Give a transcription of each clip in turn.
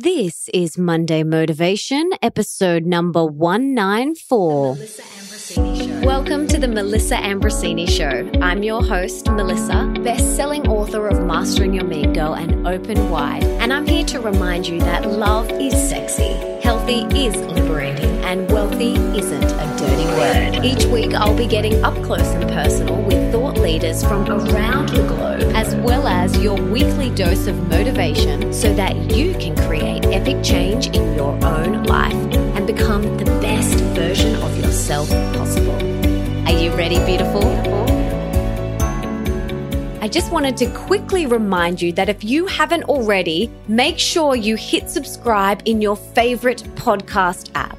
This is Monday Motivation, episode number 194. Welcome to the Melissa Ambrosini Show. I'm your host, Melissa, best selling author of Mastering Your Mean Girl and Open Wide. And I'm here to remind you that love is sexy, healthy is liberating, and wealthy isn't a dirty word. Each week, I'll be getting up close and personal with thought leaders from around the globe, as well as your weekly dose of motivation so that you can create epic change in your own life and become the best version of yourself possible. Are you ready, beautiful? I just wanted to quickly remind you that if you haven't already, make sure you hit subscribe in your favorite podcast app.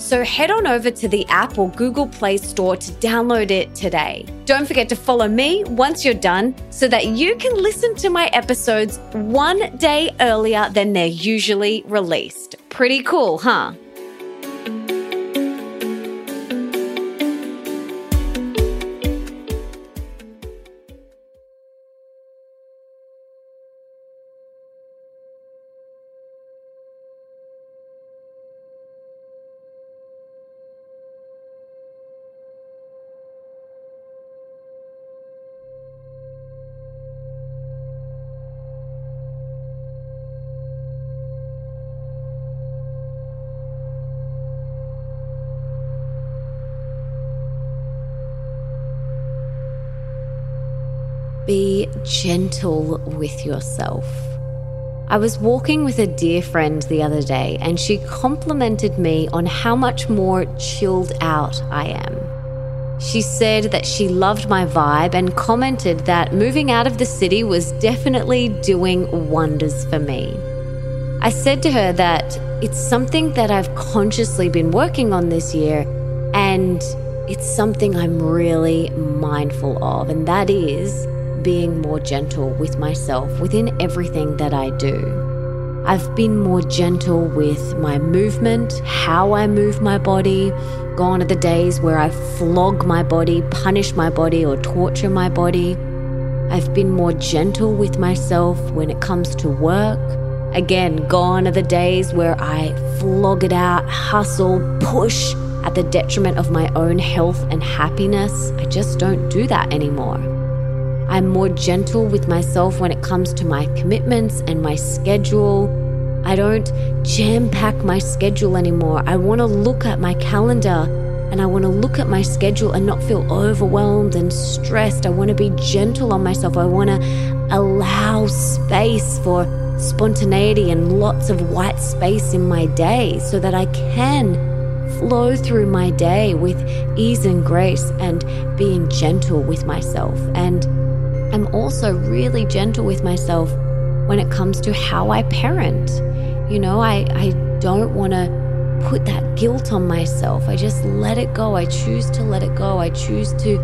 So head on over to the app or Google Play Store to download it today. Don't forget to follow me once you're done so that you can listen to my episodes one day earlier than they're usually released. Pretty cool, huh? Be gentle with yourself. I was walking with a dear friend the other day, and she complimented me on how much more chilled out I am. She said that she loved my vibe and commented that moving out of the city was definitely doing wonders for me. I said to her that it's something that I've consciously been working on this year, and it's something I'm really mindful of, and that is being more gentle with myself within everything that I do. I've been more gentle with my movement, how I move my body. Gone are the days where I flog my body, punish my body, or torture my body. I've been more gentle with myself when it comes to work. Again, gone are the days where I flog it out, hustle, push at the detriment of my own health and happiness. I just don't do that anymore. I'm more gentle with myself when it comes to my commitments and my schedule. I don't jam pack my schedule anymore. I want to look at my calendar and I want to look at my schedule and not feel overwhelmed and stressed. I want to be gentle on myself. I want to allow space for spontaneity and lots of white space in my day so that I can flow through my day with ease and grace and being gentle with myself. And I'm also really gentle with myself when it comes to how I parent. You know, I, I don't want to put that guilt on myself. I just let it go. I choose to let it go. I choose to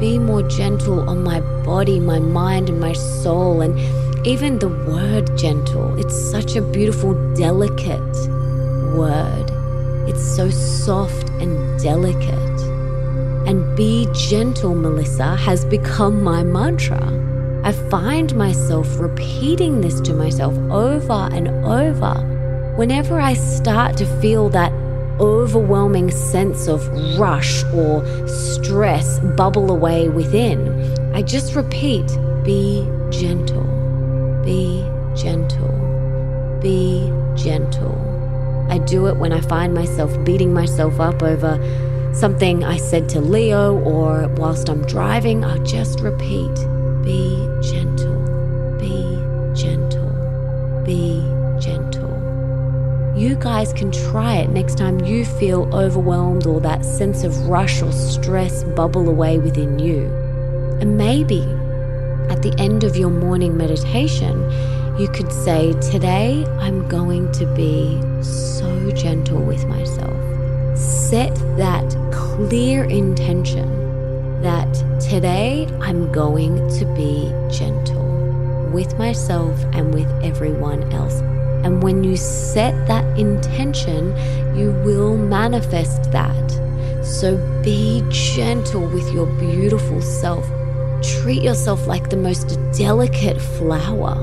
be more gentle on my body, my mind, and my soul. And even the word gentle, it's such a beautiful, delicate word. It's so soft and delicate. And be gentle, Melissa, has become my mantra. I find myself repeating this to myself over and over whenever I start to feel that overwhelming sense of rush or stress bubble away within. I just repeat be gentle, be gentle, be gentle. I do it when I find myself beating myself up over something I said to Leo, or whilst I'm driving, I'll just repeat be gentle, be gentle, be gentle. You guys can try it next time you feel overwhelmed or that sense of rush or stress bubble away within you. And maybe at the end of your morning meditation, you could say, Today I'm going to be so gentle with myself. Set that clear intention that today I'm going to be gentle with myself and with everyone else. And when you set that intention, you will manifest that. So be gentle with your beautiful self. Treat yourself like the most delicate flower.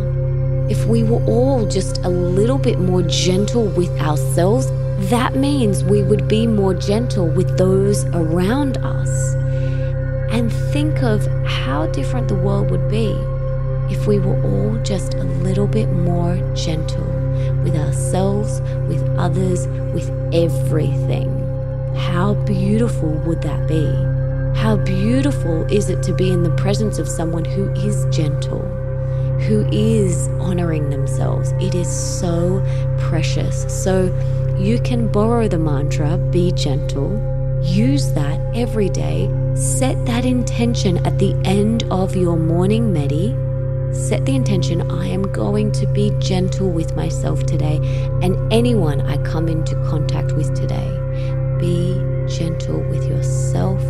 If we were all just a little bit more gentle with ourselves, that means we would be more gentle with those around us. And think of how different the world would be if we were all just a little bit more gentle with ourselves, with others, with everything. How beautiful would that be? How beautiful is it to be in the presence of someone who is gentle, who is honoring themselves? It is so precious. So you can borrow the mantra, be gentle, use that every day. Set that intention at the end of your morning medi Set the intention I am going to be gentle with myself today and anyone I come into contact with today. Be gentle with yourself,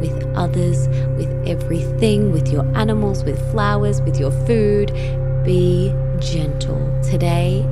with others, with everything, with your animals, with flowers, with your food. Be gentle today